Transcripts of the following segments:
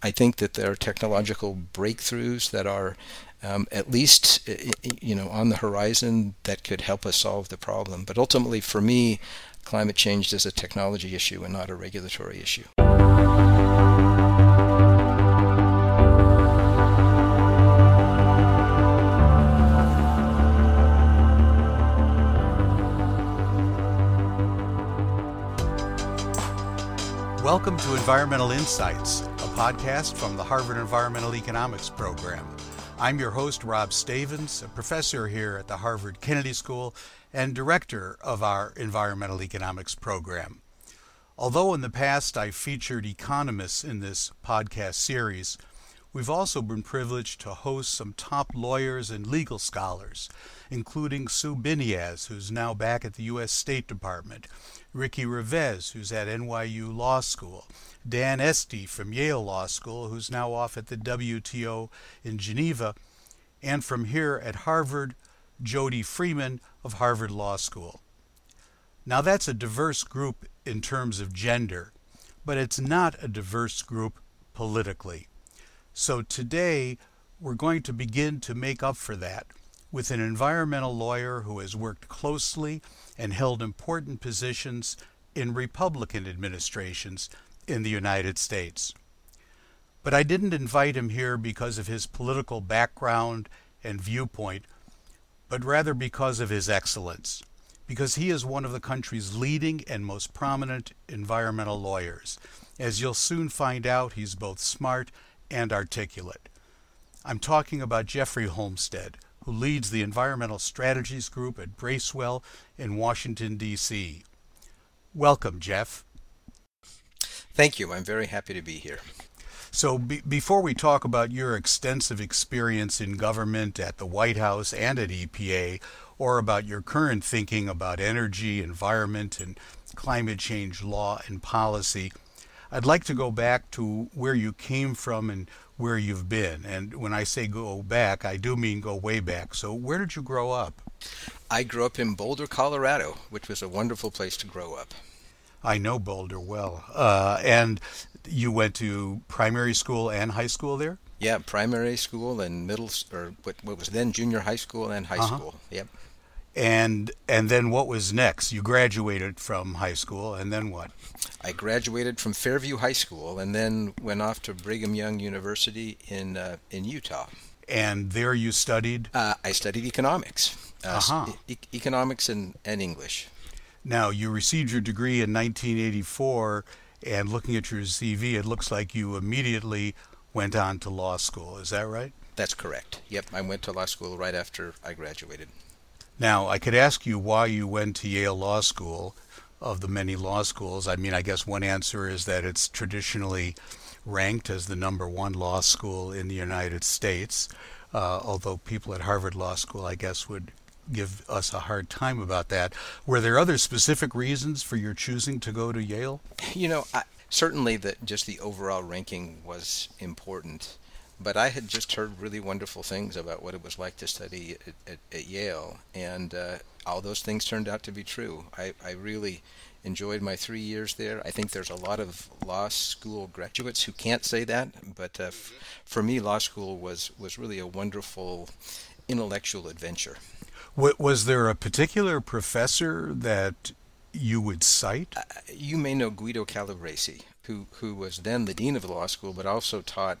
I think that there are technological breakthroughs that are um, at least you know on the horizon that could help us solve the problem. But ultimately, for me, climate change is a technology issue and not a regulatory issue. Welcome to Environmental Insights, podcast from the Harvard Environmental Economics Program. I'm your host, Rob Stavins, a professor here at the Harvard Kennedy School and director of our Environmental Economics Program. Although in the past I've featured economists in this podcast series, we've also been privileged to host some top lawyers and legal scholars, including Sue Biniaz, who's now back at the U.S. State Department, Ricky Revesz, who's at NYU Law School, Dan Esty from Yale Law School, who's now off at the WTO in Geneva, and from here at Harvard, Jody Freeman of Harvard Law School. Now, that's a diverse group in terms of gender, but it's not a diverse group politically. So today, we're going to begin to make up for that with an environmental lawyer who has worked closely and held important positions in Republican administrations in the United States. But I didn't invite him here because of his political background and viewpoint, but rather because of his excellence, because he is one of the country's leading and most prominent environmental lawyers. As you'll soon find out, he's both smart and articulate. I'm talking about Jeffrey Holmstead, who leads the Environmental Strategies Group at Bracewell in Washington, D.C. Welcome, Jeff. Thank you. I'm very happy to be here. So, be- before we talk about your extensive experience in government at the White House and at EPA, or about your current thinking about energy, environment, and climate change law and policy, I'd like to go back to where you came from and where you've been. And when I say go back, I do mean go way back. So, where did you grow up? I grew up in Boulder, Colorado, which was a wonderful place to grow up. I know Boulder well. Uh, and you went to primary school and high school there? Yeah, primary school and middle, or what, what was then junior high school and high uh-huh. school. Yep. And and then what was next? You graduated from high school, and then what? I graduated from Fairview High School, and then went off to Brigham Young University in uh, in Utah. And there you studied? Uh, I studied economics, uh, uh-huh. e- economics and, and English. Now you received your degree in 1984, and looking at your CV, it looks like you immediately went on to law school. Is that right? That's correct. Yep, I went to law school right after I graduated. Now, I could ask you why you went to Yale Law School of the many law schools. I mean, I guess one answer is that it's traditionally ranked as the number one law school in the United States, uh, although people at Harvard Law School, I guess, would give us a hard time about that. Were there other specific reasons for your choosing to go to Yale? You know, I, certainly that just the overall ranking was important but I had just heard really wonderful things about what it was like to study at, at, at Yale, and uh, all those things turned out to be true. I, I really enjoyed my three years there. I think there's a lot of law school graduates who can't say that, but uh, f- for me, law school was, was really a wonderful intellectual adventure. Was there a particular professor that you would cite? Uh, you may know Guido Calabresi, who, who was then the dean of the law school, but also taught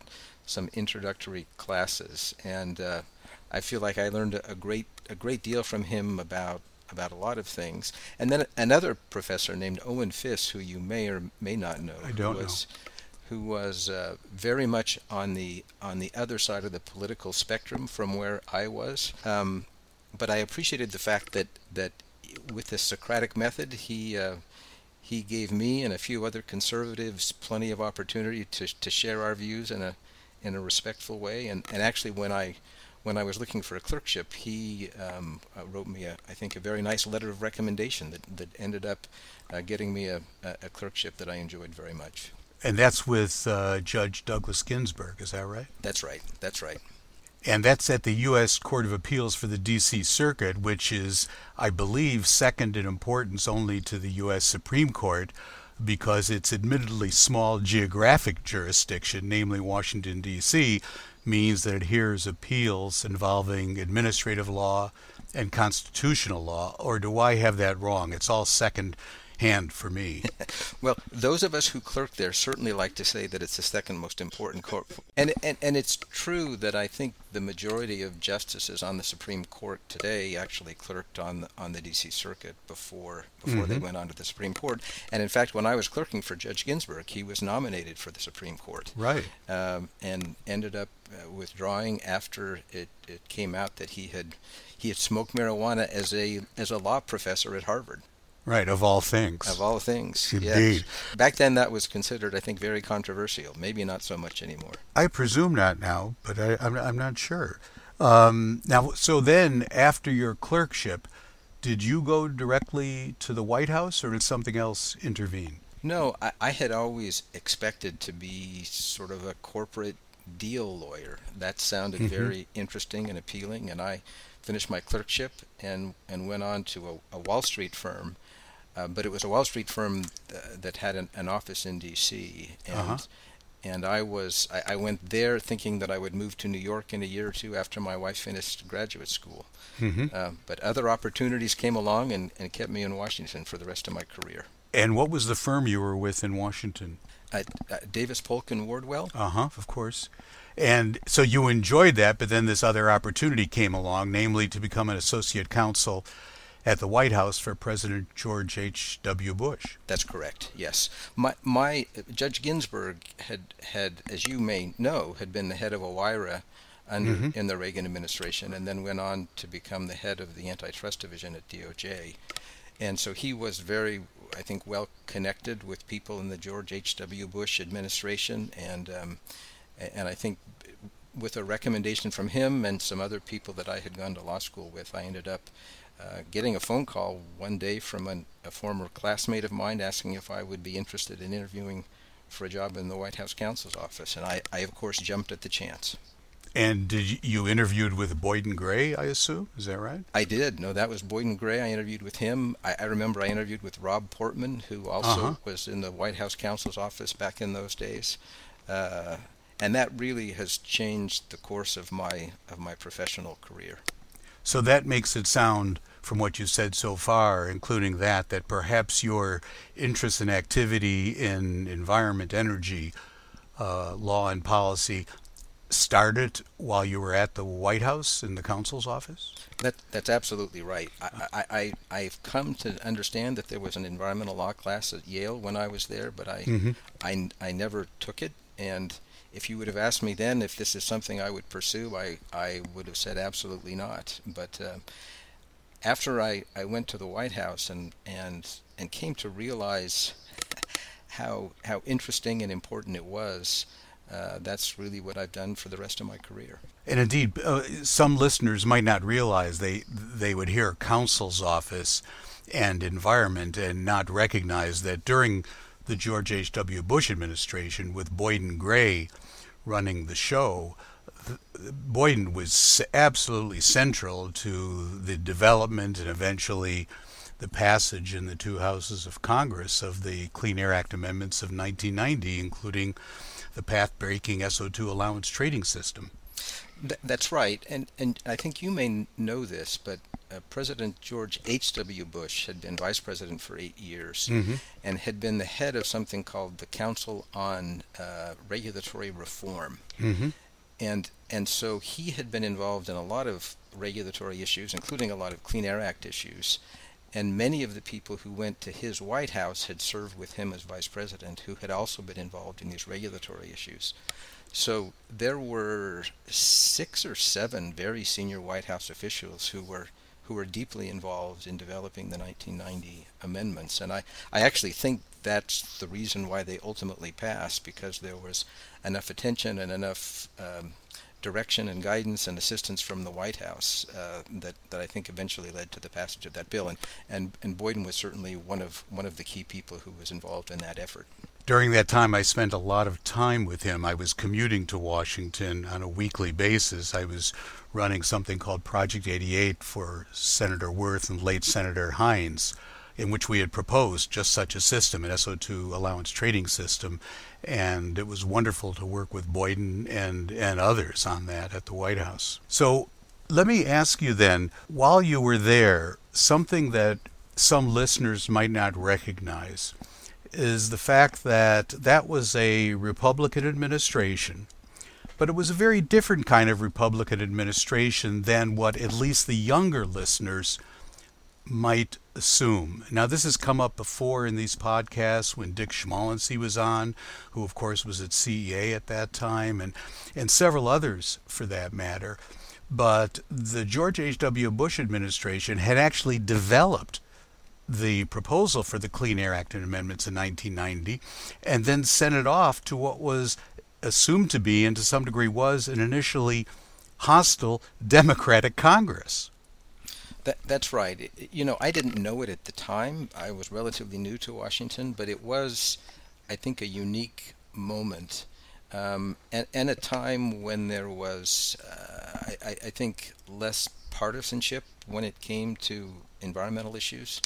some introductory classes, and uh, I feel like I learned a great a great deal from him about about a lot of things. And then another professor named Owen Fiss, who you may or may not know, I don't who was, know. who was uh, very much on the on the other side of the political spectrum from where I was. Um, but I appreciated the fact that that with the Socratic method, he uh, he gave me and a few other conservatives plenty of opportunity to to share our views in a in a respectful way. And, and actually, when I when I was looking for a clerkship, he um, uh, wrote me, a, I think, a very nice letter of recommendation that, that ended up uh, getting me a, a, clerkship that I enjoyed very much. And that's with uh, Judge Douglas Ginsburg, is that right? That's right. That's right. And that's at the U.S. Court of Appeals for the D.C. Circuit, which is, I believe, second in importance only to the U.S. Supreme Court. Because its admittedly small geographic jurisdiction, namely Washington, D.C., means that it hears appeals involving administrative law and constitutional law, or do I have that wrong? It's all second hand for me. well, those of us who clerk there certainly like to say that it's the second most important court. And, and, and it's true that I think the majority of justices on the Supreme Court today actually clerked on the, on the D.C. Circuit before before mm-hmm. they went on to the Supreme Court. And in fact, when I was clerking for Judge Ginsburg, he was nominated for the Supreme Court. Right. Um, and ended up uh, withdrawing after it, it came out that he had he had smoked marijuana as a as a law professor at Harvard. Right, of all things. Of all things. Indeed. Yes. Back then, that was considered, I think, very controversial. Maybe not so much anymore. I presume not now, but I, am I'm, I'm not sure. Um, now, so then, after your clerkship, did you go directly to the White House, or did something else intervene? No, I, I had always expected to be sort of a corporate deal lawyer. That sounded mm-hmm. very interesting and appealing, and I finished my clerkship and and went on to a, a Wall Street firm uh, but it was a Wall Street firm uh, that had an, an, office in D.C. and uh-huh. and I was I, I, went there thinking that I would move to New York in a year or two after my wife finished graduate school. Mm-hmm. Uh, but other opportunities came along and, and kept me in Washington for the rest of my career. And what was the firm you were with in Washington? Davis Polk and Wardwell. Uh huh. Of course. And so you enjoyed that, but then this other opportunity came along, namely to become an associate counsel at the White House for President George H.W. Bush. That's correct. Yes, my my Judge Ginsburg had had, as you may know, had been the head of OIRA under mm-hmm. in the Reagan administration, and then went on to become the head of the antitrust division at DOJ. And so he was very, I think, well connected with people in the George H.W. Bush administration, and um, and I think with a recommendation from him and some other people that I had gone to law school with, I ended up uh, getting a phone call one day from an, a former classmate of mine asking if I would be interested in interviewing for a job in the White House counsel's office, and I, I of course jumped at the chance. And did you, interviewed with Boyden Gray? I assume is that right? I did. No, that was Boyden Gray. I interviewed with him. I, I remember I interviewed with Rob Portman, who also uh-huh. was in the White House counsel's office back in those days. Uh, and that really has changed the course of my of my professional career. So that makes it sound from what you've said so far, including that, that perhaps your interest and activity in environment, energy, uh, law, and policy started while you were at the White House in the counsel's office? That, that's absolutely right. I, I, I, have come to understand that there was an environmental law class at Yale when I was there, but I, mm-hmm. I, I never took it. And if you would have asked me then if this is something I would pursue, I, I would have said absolutely not. But uh, after I, I went to the White House and, and, and came to realize how, how interesting and important it was, uh, that's really what I've done for the rest of my career. And indeed, uh, some listeners might not realize they they would hear counsel's office and environment and not recognize that during the George H.W. Bush administration, with Boyden Gray running the show, Boyden was absolutely central to the development and eventually the passage in the two houses of Congress of the Clean Air Act amendments of 1990, including the path-breaking SO2 allowance trading system. that's right, and and I think you may know this, but uh, President George H.W. Bush had been vice president for eight years mm-hmm. and had been the head of something called the Council on uh, Regulatory Reform. Mm-hmm and and so he had been involved in a lot of regulatory issues, including a lot of Clean Air Act issues. And many of the people who went to his White House had served with him as vice president, who had also been involved in these regulatory issues. So there were six or seven very senior White House officials who were who were deeply involved in developing the 1990 amendments. And I, I actually think that's the reason why they ultimately passed, because there was enough attention and enough um, direction and guidance and assistance from the White House uh, that, that I think eventually led to the passage of that bill. And, and, and Boyden was certainly one of, one of the key people who was involved in that effort. During that time, I spent a lot of time with him. I was commuting to Washington on a weekly basis. I was running something called Project 88 for Senator Wirth and late Senator Heinz, in which we had proposed just such a system, an SO2 allowance trading system, and it was wonderful to work with Boyden and, and others on that at the White House. So let me ask you then, while you were there, something that some listeners might not recognize is the fact that that was a Republican administration, but it was a very different kind of Republican administration than what at least the younger listeners might assume. Now, this has come up before in these podcasts when Dick Schmalensee was on, who, of course, was at CEA at that time, and, and several others for that matter. But the George H.W. Bush administration had actually developed the proposal for the Clean Air Act and amendments in 1990 and then sent it off to what was assumed to be, and to some degree was, an initially hostile Democratic Congress. That, that's right. You know, I didn't know it at the time. I was relatively new to Washington, but it was, I think, a unique moment. Um, and, and, a time when there was, uh, I, I, think, less partisanship when it came to environmental issues.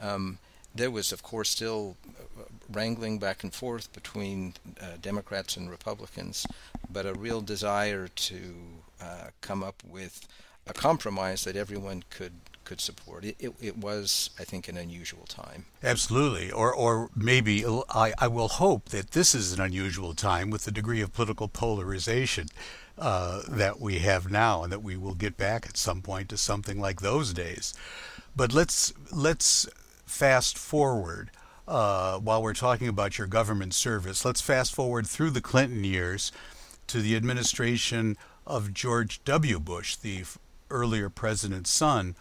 Um, there was, of course, still uh, wrangling back and forth between uh, Democrats and Republicans, but a real desire to uh, come up with a compromise that everyone could could support. It, it, it, was, I think, an unusual time. Absolutely. Or, or maybe I, I will hope that this is an unusual time with the degree of political polarization uh, that we have now and that we will get back at some point to something like those days. But let's, let's fast forward. Uh, while we're talking about your government service, let's fast forward through the Clinton years to the administration of George W. Bush, the earlier president's son,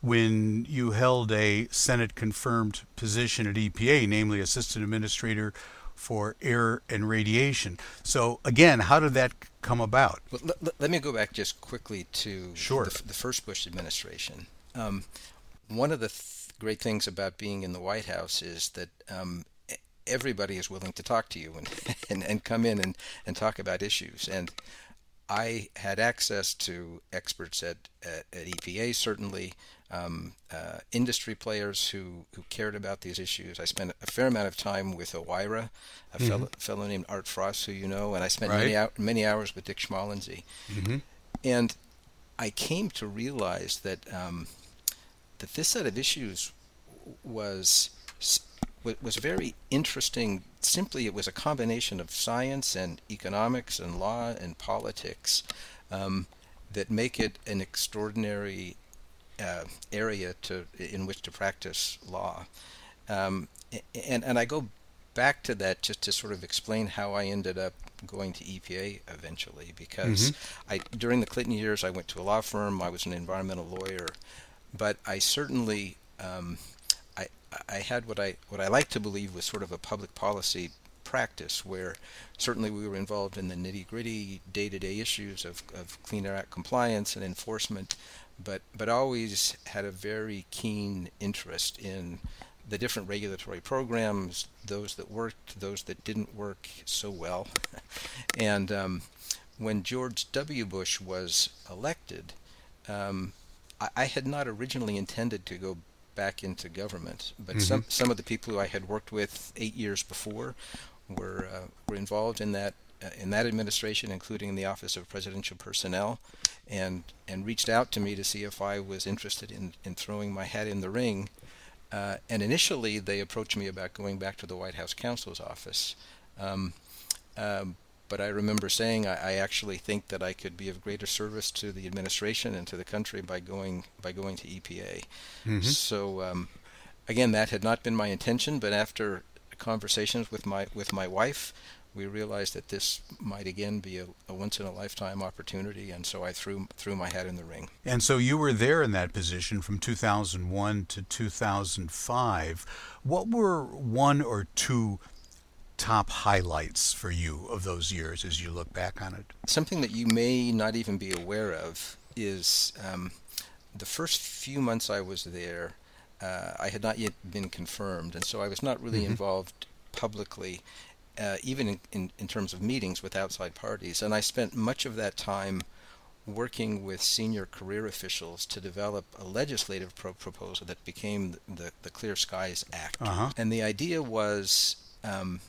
when you held a Senate confirmed position at EPA, namely Assistant Administrator for Air and Radiation. So, again, how did that come about? Well, let, let me go back just quickly to sure. the, the first Bush administration. Um, one of the th- great things about being in the White House is that um, everybody is willing to talk to you and, and, and come in and, and talk about issues. And I had access to experts at, at, at EPA, certainly, um, uh, industry players who, who cared about these issues. I spent a fair amount of time with OIRA, a mm-hmm. fellow, fellow, named Art Fraas, who you know, and I spent right. many, many hours with Dick Schmalensee. Mm-hmm. And I came to realize that um, that this set of issues was was very interesting. Simply, it was a combination of science and economics and law and politics um, that make it an extraordinary uh, area to in which to practice law. Um, and and I go back to that just to sort of explain how I ended up going to EPA eventually because mm-hmm. I during the Clinton years I went to a law firm. I was an environmental lawyer, but I certainly um, I had what I what I like to believe was sort of a public policy practice where certainly we were involved in the nitty gritty day to day issues of, of Clean Air Act compliance and enforcement, but but always had a very keen interest in the different regulatory programs, those that worked, those that didn't work so well, and um, when George W. Bush was elected, um, I, I had not originally intended to go back into government. But mm-hmm. some some of the people who I had worked with eight years before were uh, were involved in that uh, in that administration, including in the Office of Presidential Personnel, and and reached out to me to see if I was interested in in throwing my hat in the ring. Uh, and initially, they approached me about going back to the White House counsel's office. Um, um, but I remember saying I, I, actually think that I could be of greater service to the administration and to the country by going by going to EPA. Mm-hmm. So um, again, that had not been my intention, but after conversations with my with my wife, we realized that this might again be a, a, once in a lifetime opportunity, and so I threw threw my hat in the ring. And so you were there in that position from 2001 to 2005. What were one or two top highlights for you of those years as you look back on it? Something that you may not even be aware of is um, the first few months I was there, uh, I had not yet been confirmed, and so I was not really mm-hmm. involved publicly, uh, even in, in, in, terms of meetings with outside parties. And I spent much of that time working with senior career officials to develop a legislative pro- proposal that became the, the Clear Skies Act. Uh-huh. And the idea was um,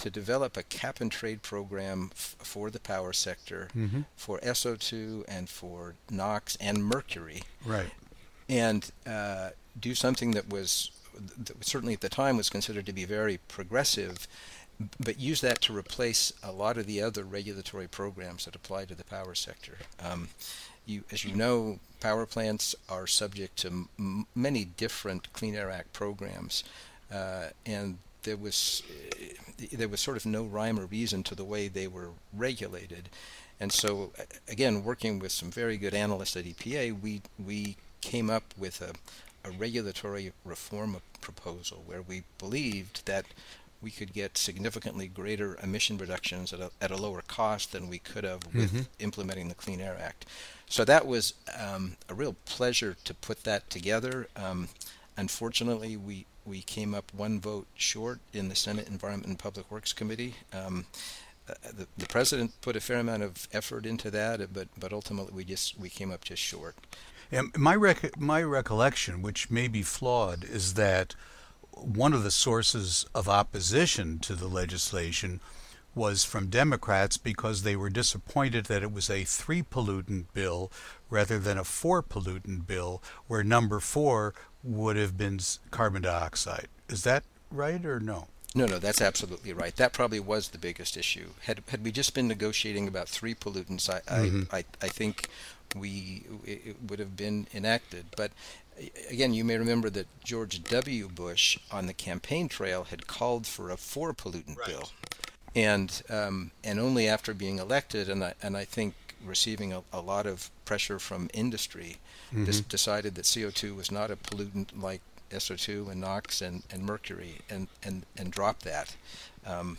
to develop a cap and trade program f- for the power sector, Mm-hmm. for SO2 and for NOx and mercury, Right. and uh, do something that was that certainly at the time was considered to be very progressive, but use that to replace a lot of the other regulatory programs that apply to the power sector. Um, you, as you know, power plants are subject to m- many different Clean Air Act programs, uh, and there was uh, there was sort of no rhyme or reason to the way they were regulated. And so, again, working with some very good analysts at EPA, we we came up with a, a regulatory reform proposal where we believed that we could get significantly greater emission reductions at a, at a lower cost than we could have with Mhm. implementing the Clean Air Act. So that was um, a real pleasure to put that together. Um, unfortunately, we, we came up one vote short in the Senate Environment and Public Works Committee. Um, uh, the, the president put a fair amount of effort into that, but but ultimately we just we came up just short. And my rec- my recollection, which may be flawed, is that one of the sources of opposition to the legislation was from Democrats because they were disappointed that it was a three pollutant bill rather than a four pollutant bill, where number four would have been carbon dioxide. Is that right or no? No, no, that's absolutely right. That probably was the biggest issue. Had had we just been negotiating about three pollutants, I Mhm. I, I, I think we it it would have been enacted. But again, you may remember that George W. Bush on the campaign trail had called for a four pollutant Right. bill, and um, and only after being elected, and I and I think receiving a, a lot of pressure from industry, Mhm. decided that CO2 was not a pollutant like SO2 and NOx and, and mercury and, and, and dropped that. Um,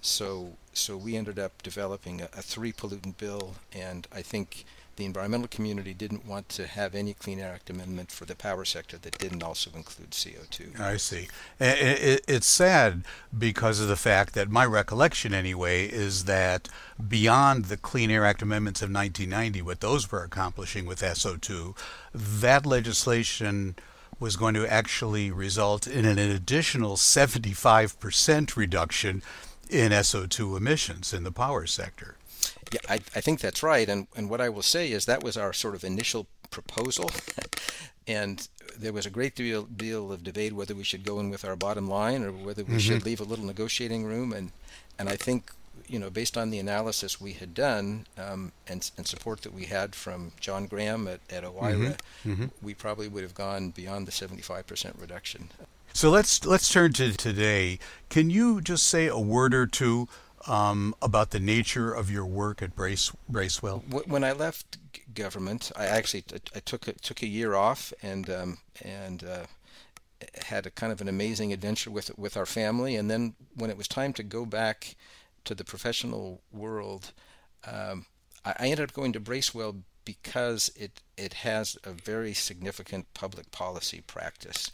so so we ended up developing a, a three pollutant bill, and I think the environmental community didn't want to have any Clean Air Act amendment for the power sector that didn't also include CO2. I see. It's sad because of the fact that my recollection, anyway, is that beyond the Clean Air Act amendments of 1990, what those were accomplishing with SO2, that legislation was going to actually result in an additional 75% reduction in SO2 emissions in the power sector. Yeah, I, I think that's right. And, and what I will say is that was our sort of initial proposal. and there was a great deal, deal of debate whether we should go in with our bottom line or whether we should leave a little negotiating room. And, and I think, you know, based on the analysis we had done um, and, and support that we had from John Graham at, at OIRA, Mhm. we probably would have gone beyond the 75% reduction. So let's let's turn to today. Can you just say a word or two um, about the nature of your work at Brace Bracewell? When I left government, I actually I took a, took a year off and um, and uh, had a kind of an amazing adventure with with our family. And then when it was time to go back to the professional world, um, I, I ended up going to Bracewell because it it has a very significant public policy practice.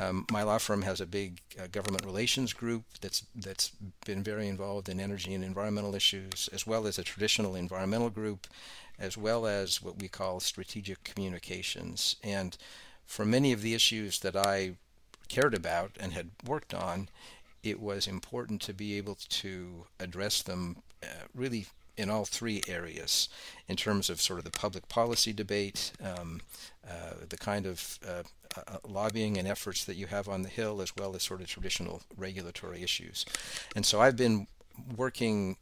Um, my law firm has a big uh, government relations group that's that's been very involved in energy and environmental issues, as well as a traditional environmental group, as well as what we call strategic communications. And for many of the issues that I cared about and had worked on, it was important to be able to address them uh, really in all three areas in terms of sort of the public policy debate, um, uh, the kind of uh, uh, lobbying and efforts that you have on the Hill, as well as sort of traditional regulatory issues. And so I've been working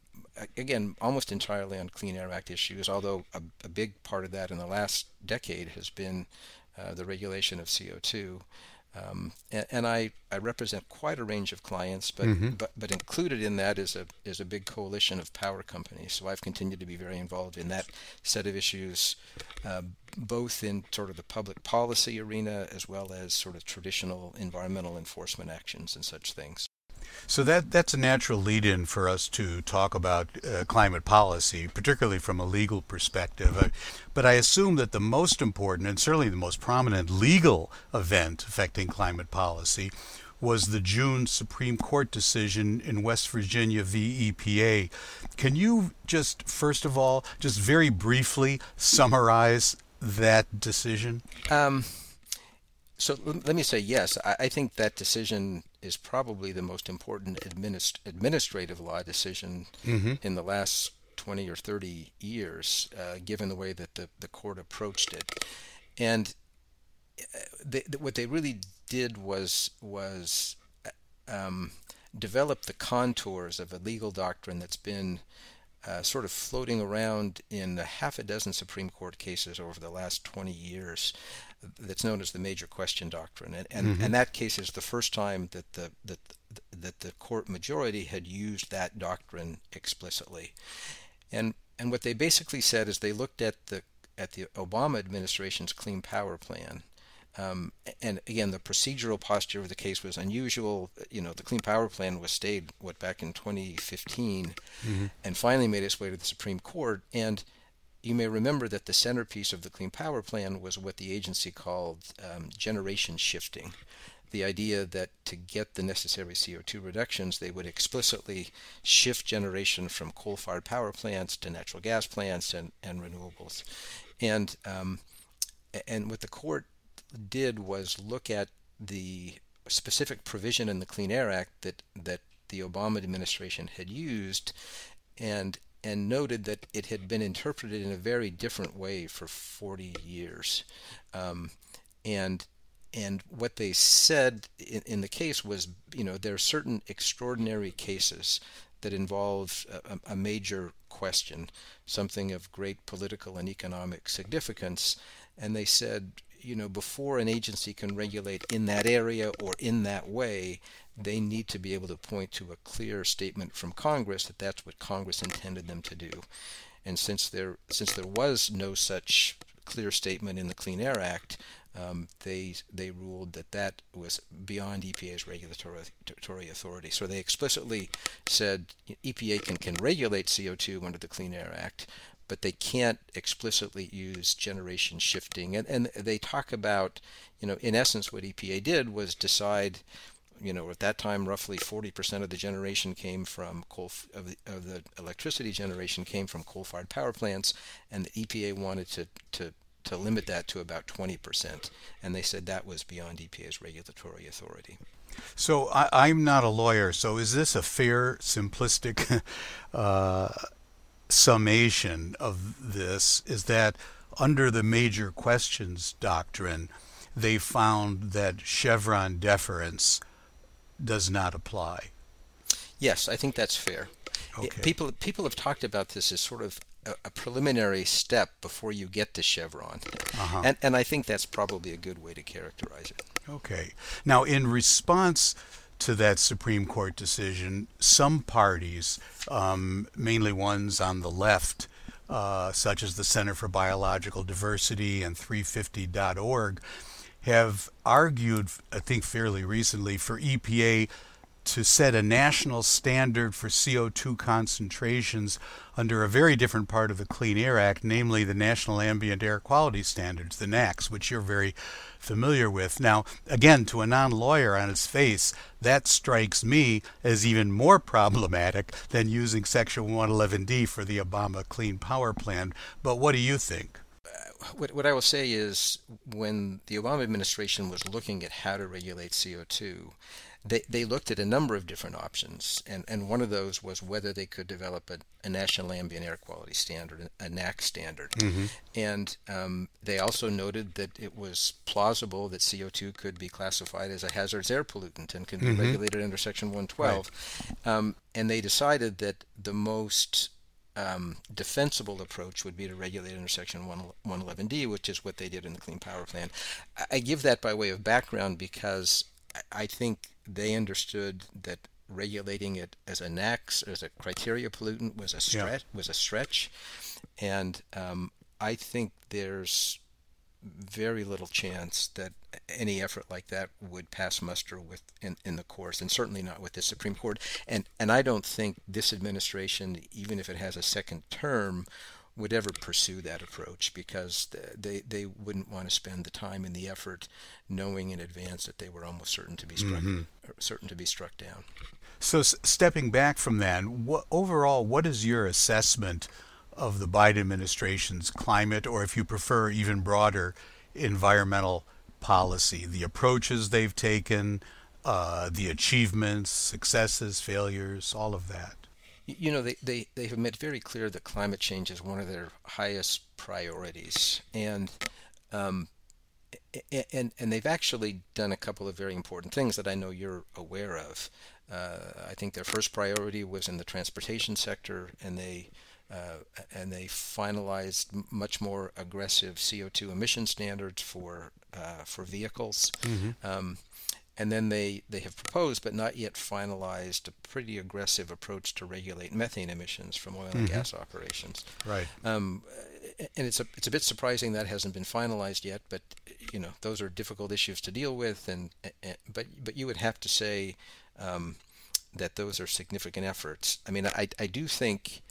again almost entirely on Clean Air Act issues, although a, a big part of that in the last decade has been uh, the regulation of CO2. Um, and, and I, I represent quite a range of clients, but, Mhm. but but included in that is a is a big coalition of power companies. So I've continued to be very involved in that set of issues, uh, both in sort of the public policy arena as well as sort of traditional environmental enforcement actions and such things. So that that's a natural lead-in for us to talk about uh, climate policy, particularly from a legal perspective. Uh, but I assume that the most important and certainly the most prominent legal event affecting climate policy was the June Supreme Court decision in West Virginia v. EPA. Can you just, first of all, just very briefly summarize that decision? Um, so let me say yes. I, think that decision is probably the most important administ- administrative law decision mm-hmm. in the last 20 or 30 years, uh, given the way that the, the court approached it. And uh, they, what they really did was was uh, um, develop the contours of a legal doctrine that's been uh, sort of floating around in a half a dozen Supreme Court cases over the last 20 years. That's known as the major question doctrine, and and, mm-hmm. and that case is the first time that the that that the court majority had used that doctrine explicitly, and and what they basically said is they looked at the at the Obama administration's Clean Power Plan um, and again, the procedural posture of the case was unusual. You know, the Clean Power Plan was stayed what back in 2015, mm-hmm. and finally made its way to the Supreme Court. And you may remember that the centerpiece of the Clean Power Plan was what the agency called um, generation shifting. The idea that to get the necessary CO2 reductions, they would explicitly shift generation from coal fired power plants to natural gas plants and, and renewables. And, um, and what the court did was look at the specific provision in the Clean Air Act that that the Obama administration had used, and and noted that it had been interpreted in a very different way for 40 years, um, and and what they said in, in, the case was, you know, there are certain extraordinary cases that involve a, a major question, something of great political and economic significance, and they said you know, before an agency can regulate in that area or in that way, they need to be able to point to a clear statement from Congress that that's what Congress intended them to do. And since there since there was no such clear statement in the Clean Air Act, um, they they ruled that that was beyond EPA's regulatory authority. So they explicitly said EPA can, can regulate CO2 under the Clean Air Act, but they can't explicitly use generation shifting. And, and they talk about, you know, in essence, what EPA did was decide, you know, at that time, roughly 40% of the generation came from coal, of the, of the electricity generation came from coal-fired power plants, and the EPA wanted to, to to limit that to about 20%. And they said that was beyond EPA's regulatory authority. So I, am not a lawyer. So is this a fair, simplistic uh, summation of this is that under the major questions doctrine, they found that Chevron deference does not apply. Yes, I think that's fair. Okay. People people have talked about this as sort of a, a preliminary step before you get to Chevron, uh-huh. and and I think that's probably a good way to characterize it. Okay. Now, in response to that Supreme Court decision, some parties, um, mainly ones on the left, uh, such as the Center for Biological Diversity and 350.org, have argued, I think fairly recently, for EPA to set a national standard for CO2 concentrations under a very different part of the Clean Air Act, namely the National Ambient Air Quality Standards, the NAAQS, which you're very familiar with. Now, again, to a non lawyer on its face, that strikes me as even more problematic than using Section 111D for the Obama Clean Power Plan. But what do you think? what, what I will say is when the Obama administration was looking at how to regulate CO2, they, they looked at a number of different options, and, and one of those was whether they could develop a, a National Ambient Air Quality Standard, a NAAQS standard. Mm-hmm. And um, they also noted that it was plausible that CO2 could be classified as a hazardous air pollutant and could be mm-hmm. regulated under Section 112. Right. Um, and they decided that the most um, defensible approach would be to regulate under Section 111D, which is what they did in the Clean Power Plan. I give that by way of background because I think they understood that regulating it as a NAAQS, as a criteria pollutant, was a stretch. Yeah. Was a stretch, and um, I think there's very little chance that any effort like that would pass muster with in, in the courts, and certainly not with the Supreme Court. And and I don't think this administration, even if it has a second term, would ever pursue that approach because they they wouldn't want to spend the time and the effort knowing in advance that they were almost certain to be struck mm-hmm. certain to be struck down. So stepping back from that, what, overall, what is your assessment of the Biden administration's climate, or if you prefer, even broader, environmental policy, the approaches they've taken, uh, the achievements, successes, failures, all of that? You know, they, they, they have made very clear that climate change is one of their highest priorities. And um, and and they've actually done a couple of very important things that I know you're aware of. Uh, I think their first priority was in the transportation sector, and they uh, and they finalized much more aggressive CO2 emission standards for uh, for vehicles. Mm-hmm. Um, and then they, they have proposed, but not yet finalized, a pretty aggressive approach to regulate methane emissions from oil and mm-hmm. gas operations. Right. Um, and it's a it's a bit surprising that hasn't been finalized yet, but you know those are difficult issues to deal with, and, and but but you would have to say um, that those are significant efforts. I mean, I I do think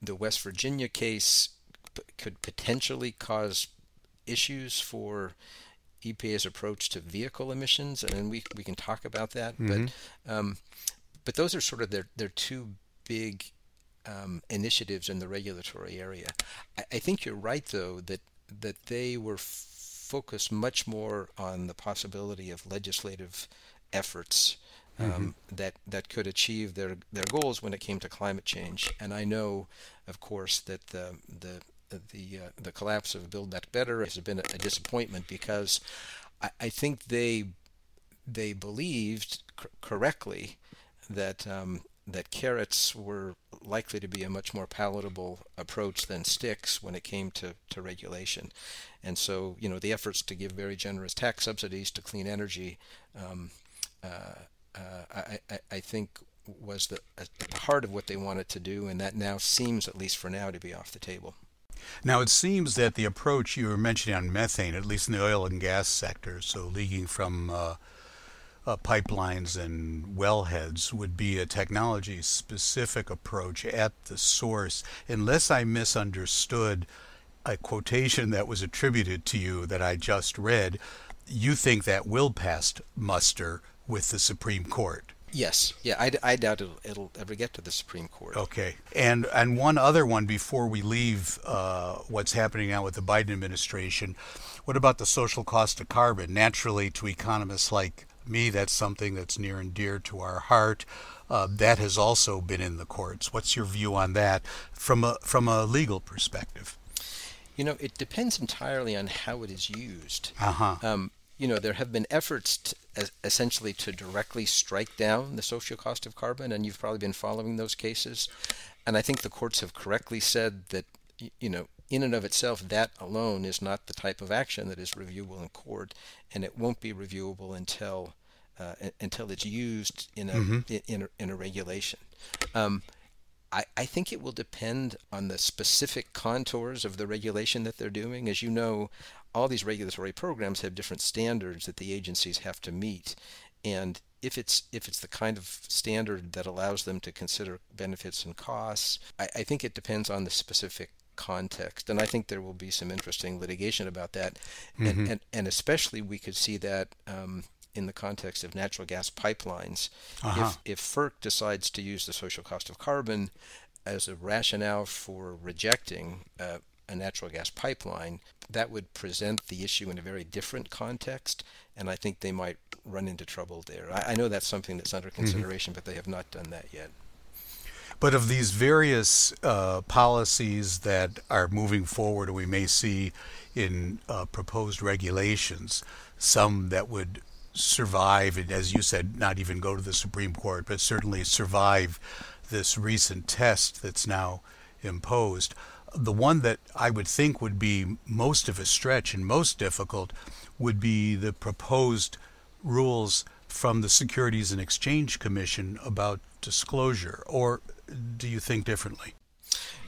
the West Virginia case p- could potentially cause issues for EPA's approach to vehicle emissions, and we we can talk about that. Mm-hmm. But um, but those are sort of their their two big um, initiatives in the regulatory area. I, I, think you're right, though, that that they were f- focused much more on the possibility of legislative efforts. Um, mm-hmm. that that could achieve their their goals when it came to climate change. And I know, of course, that the the the uh, the collapse of Build Back Better has been a, disappointment because I, I, think they they believed correctly that um, that carrots were likely to be a much more palatable approach than sticks when it came to, to regulation. And so, you know, the efforts to give very generous tax subsidies to clean energy, um, uh, uh, I, I, I, think was the, the heart of what they wanted to do, and that now seems, at least for now, to be off the table. Now, it seems that the approach you were mentioning on methane, at least in the oil and gas sector, so leaking from uh, uh, pipelines and wellheads, would be a technology specific approach at the source. Unless I misunderstood a quotation that was attributed to you that I just read, you think that will pass muster with the Supreme Court. Yes, yeah, I, I doubt it'll, it'll, ever get to the Supreme Court. Okay, and and one other one before we leave uh, what's happening now with the Biden administration. What about the social cost of carbon? Naturally, to economists like me, that's something that's near and dear to our heart. Uh, that has also been in the courts. What's your view on that from a from a legal perspective? You know, it depends entirely on how it is used. Uh-huh. Um, you know, there have been efforts to, essentially to directly strike down the social cost of carbon, and you've probably been following those cases. And I think the courts have correctly said that, you know, in and of itself, that alone is not the type of action that is reviewable in court, and it won't be reviewable until uh, until it's used in a, mm-hmm. in, a in a regulation. Um, I, I think it will depend on the specific contours of the regulation that they're doing. As you know, all these regulatory programs have different standards that the agencies have to meet, and if it's if it's the kind of standard that allows them to consider benefits and costs, I, I think it depends on the specific context, and I think there will be some interesting litigation about that, mm-hmm. and, and and especially we could see that. Um, in the context of natural gas pipelines, uh-huh. if, if FERC decides to use the social cost of carbon as a rationale for rejecting uh, a natural gas pipeline, that would present the issue in a very different context, and I think they might run into trouble there. I, I know that's something that's under mm-hmm. consideration, mm-hmm. but they have not done that yet. But of these various uh, policies that are moving forward, we may see in uh, proposed regulations, some that would survive, and as you said, not even go to the Supreme Court, but certainly survive this recent test that's now imposed. The one that I would think would be most of a stretch and most difficult would be the proposed rules from the Securities and Exchange Commission about disclosure. Or do you think differently?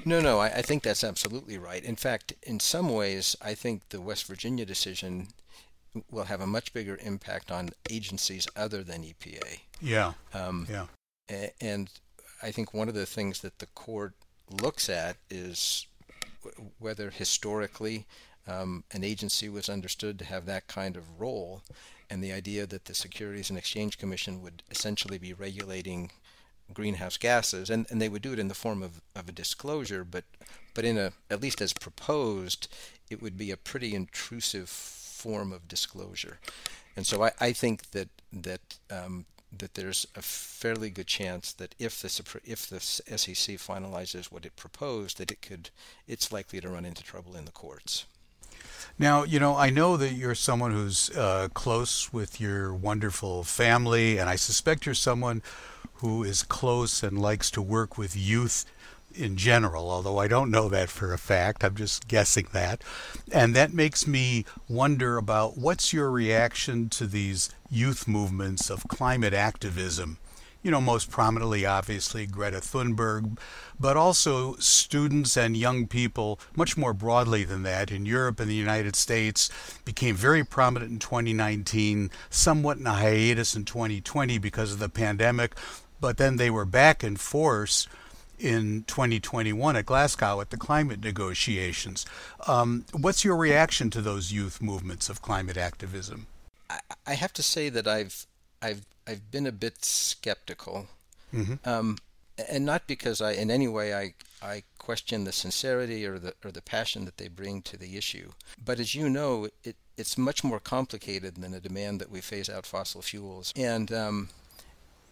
No, no, I, I, think that's absolutely right. In fact, in some ways, I think the West Virginia decision will have a much bigger impact on agencies other than EPA. Yeah. Um, yeah. And I think one of the things that the court looks at is whether historically um, an agency was understood to have that kind of role, and the idea that the Securities and Exchange Commission would essentially be regulating greenhouse gases, and, and they would do it in the form of, of a disclosure, but but in a at least as proposed, it would be a pretty intrusive form of disclosure. And so I, I think that that um, that there's a fairly good chance that if the if the SEC finalizes what it proposed, that it could it's likely to run into trouble in the courts. Now, you know, I know that you're someone who's uh, close with your wonderful family, and I suspect you're someone who is close and likes to work with youth in general, although I don't know that for a fact. I'm just guessing that. And that makes me wonder about what's your reaction to these youth movements of climate activism? You know, most prominently, obviously, Greta Thunberg, but also students and young people, much more broadly than that, in Europe and the United States, became very prominent in 2019, somewhat in a hiatus in 2020 because of the pandemic, but then they were back in force in 2021 at Glasgow at the climate negotiations. Um, what's your reaction to those youth movements of climate activism? I have to say that I've I've I've been a bit skeptical, mm-hmm. um, and not because I in any way I I question the sincerity or the or the passion that they bring to the issue, but as you know, it it's much more complicated than a demand that we phase out fossil fuels, and um,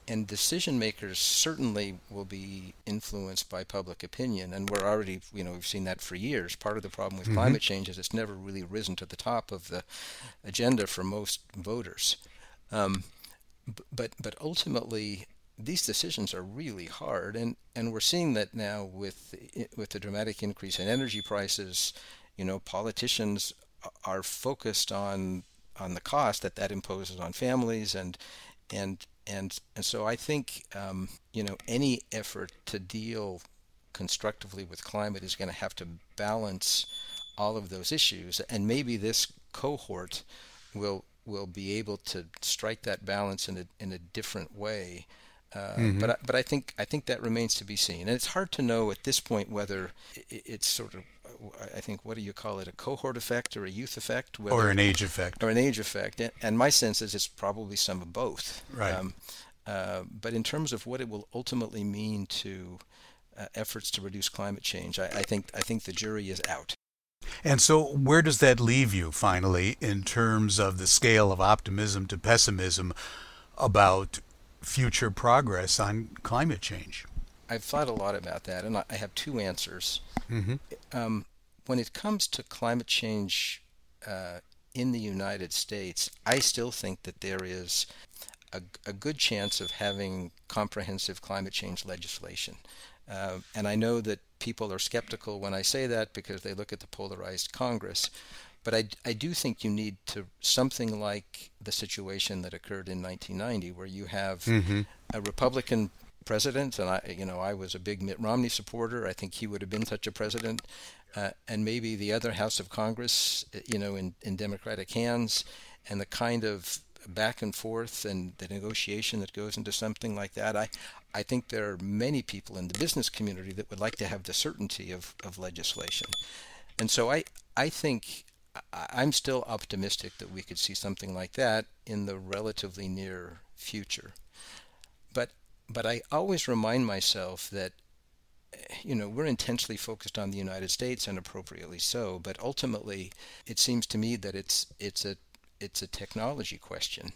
and decision makers certainly will be influenced by public opinion. And we're already you know we've seen that for years. Part of the problem with mm-hmm. climate change is it's never really risen to the top of the agenda for most voters. Um, but but ultimately these decisions are really hard. And and we're seeing that now with with the dramatic increase in energy prices. You know politicians are focused on on the cost that that imposes on families and and and and so I think um, you know any effort to deal constructively with climate is going to have to balance all of those issues, and maybe this cohort will will be able to strike that balance in a in a different way. Uh, mm-hmm. But but I think I think that remains to be seen, and it's hard to know at this point whether it's sort of I think what do you call it? A cohort effect or a youth effect? Whether, or an age effect. Or an age effect. And my sense is it's probably some of both. Right. Um, uh, but in terms of what it will ultimately mean to uh, efforts to reduce climate change I, I think I think the jury is out. And so, where does that leave you finally in terms of the scale of optimism to pessimism about future progress on climate change? I've thought a lot about that, and I have two answers. Mm-hmm. Um, when it comes to climate change uh, in the United States, I still think that there is a, a good chance of having comprehensive climate change legislation. Uh, and I know that people are skeptical when I say that because they look at the polarized Congress. But I, I do think you need to something like the situation that occurred in 1990, where you have mm-hmm. a Republican president, and I, you know, I was a big Mitt Romney supporter. I think he would have been such a president, uh, and maybe the other House of Congress, you know, in, in Democratic hands, and the kind of back and forth and the negotiation that goes into something like that. I, I think there are many people in the business community that would like to have the certainty of, of legislation. And so I, I think I'm still optimistic that we could see something like that in the relatively near future. But but I always remind myself that you know we're intensely focused on the United States and appropriately so but ultimately it seems to me that it's it's a it's a technology question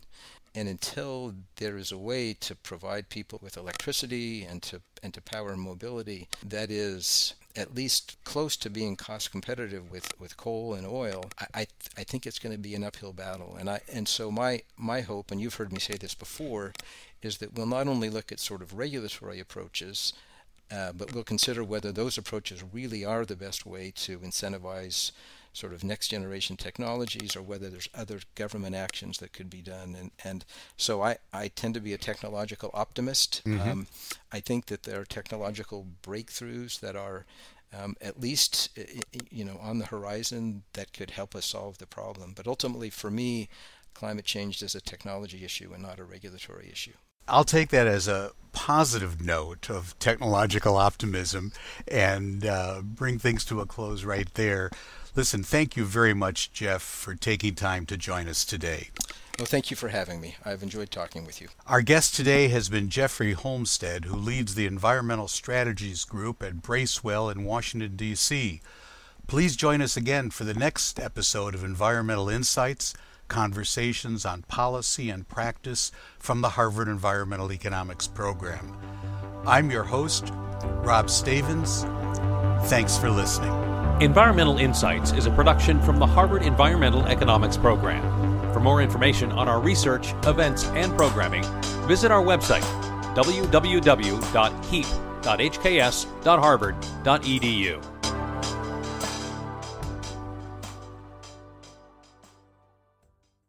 and until there is a way to provide people with electricity and to and to power mobility that is at least close to being cost competitive with, with coal and oil, I, I, I think it's going to be an uphill battle. And I and so my my hope, and you've heard me say this before, is that we'll not only look at sort of regulatory approaches, uh, but we'll consider whether those approaches really are the best way to incentivize sort of next generation technologies or whether there's other government actions that could be done. And, and so I, I tend to be a technological optimist. Mm-hmm. Um, I think that there are technological breakthroughs that are um, at least you know on the horizon that could help us solve the problem. But ultimately, for me, climate change is a technology issue and not a regulatory issue. I'll take that as a positive note of technological optimism and uh, bring things to a close right there. Listen, thank you very much, Jeff, for taking time to join us today. Well, thank you for having me. I've enjoyed talking with you. Our guest today has been Jeffrey Holmstead, who leads the Environmental Strategies Group at Bracewell in Washington, D.C. Please join us again for the next episode of Environmental Insights Conversations on Policy and Practice from the Harvard Environmental Economics Program. I'm your host, Rob Stavins. Thanks for listening. Environmental Insights is a production from the Harvard Environmental Economics Program. For more information on our research, events, and programming, visit our website www.heep.hks.harvard.edu.